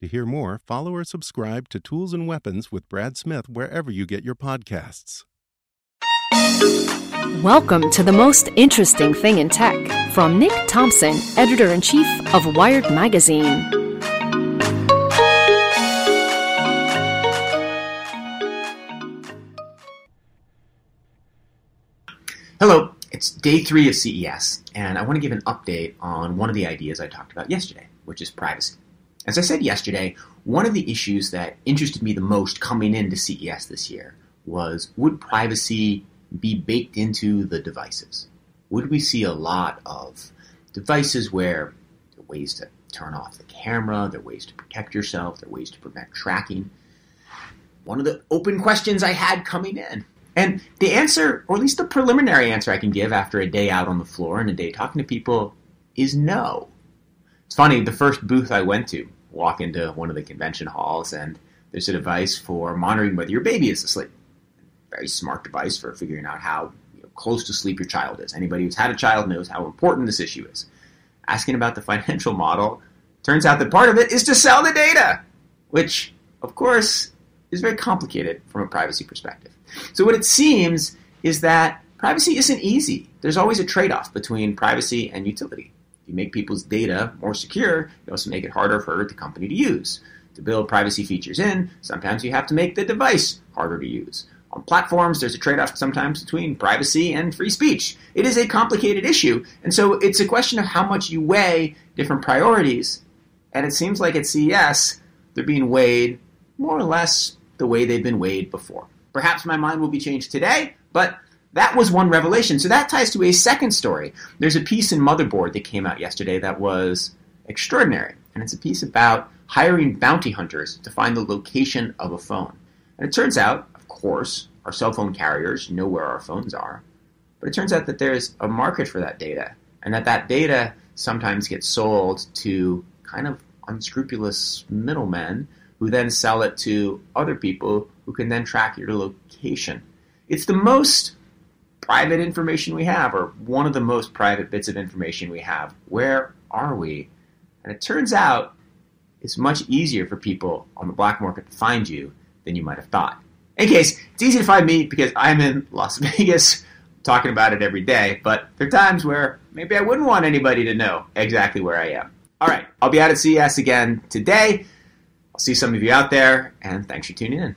To hear more, follow or subscribe to Tools and Weapons with Brad Smith wherever you get your podcasts. Welcome to the most interesting thing in tech from Nick Thompson, editor in chief of Wired Magazine. Hello, it's day three of CES, and I want to give an update on one of the ideas I talked about yesterday, which is privacy. As I said yesterday, one of the issues that interested me the most coming into CES this year was would privacy be baked into the devices? Would we see a lot of devices where there are ways to turn off the camera, there are ways to protect yourself, there are ways to prevent tracking? One of the open questions I had coming in. And the answer, or at least the preliminary answer I can give after a day out on the floor and a day talking to people, is no. It's funny, the first booth I went to, walk into one of the convention halls, and there's a device for monitoring whether your baby is asleep. Very smart device for figuring out how you know, close to sleep your child is. Anybody who's had a child knows how important this issue is. Asking about the financial model, turns out that part of it is to sell the data, which, of course, is very complicated from a privacy perspective. So, what it seems is that privacy isn't easy. There's always a trade off between privacy and utility. You make people's data more secure, you also make it harder for the company to use. To build privacy features in, sometimes you have to make the device harder to use. On platforms, there's a trade off sometimes between privacy and free speech. It is a complicated issue, and so it's a question of how much you weigh different priorities. And it seems like at CES, they're being weighed more or less the way they've been weighed before. Perhaps my mind will be changed today, but that was one revelation. So that ties to a second story. There's a piece in Motherboard that came out yesterday that was extraordinary, and it's a piece about hiring bounty hunters to find the location of a phone. And it turns out, of course, our cell phone carriers know where our phones are, but it turns out that there's a market for that data, and that that data sometimes gets sold to kind of unscrupulous middlemen who then sell it to other people who can then track your location. It's the most private information we have, or one of the most private bits of information we have. Where are we? And it turns out it's much easier for people on the black market to find you than you might have thought. In case, it's easy to find me because I'm in Las Vegas talking about it every day, but there are times where maybe I wouldn't want anybody to know exactly where I am. All right, I'll be out at CES again today. I'll see some of you out there, and thanks for tuning in.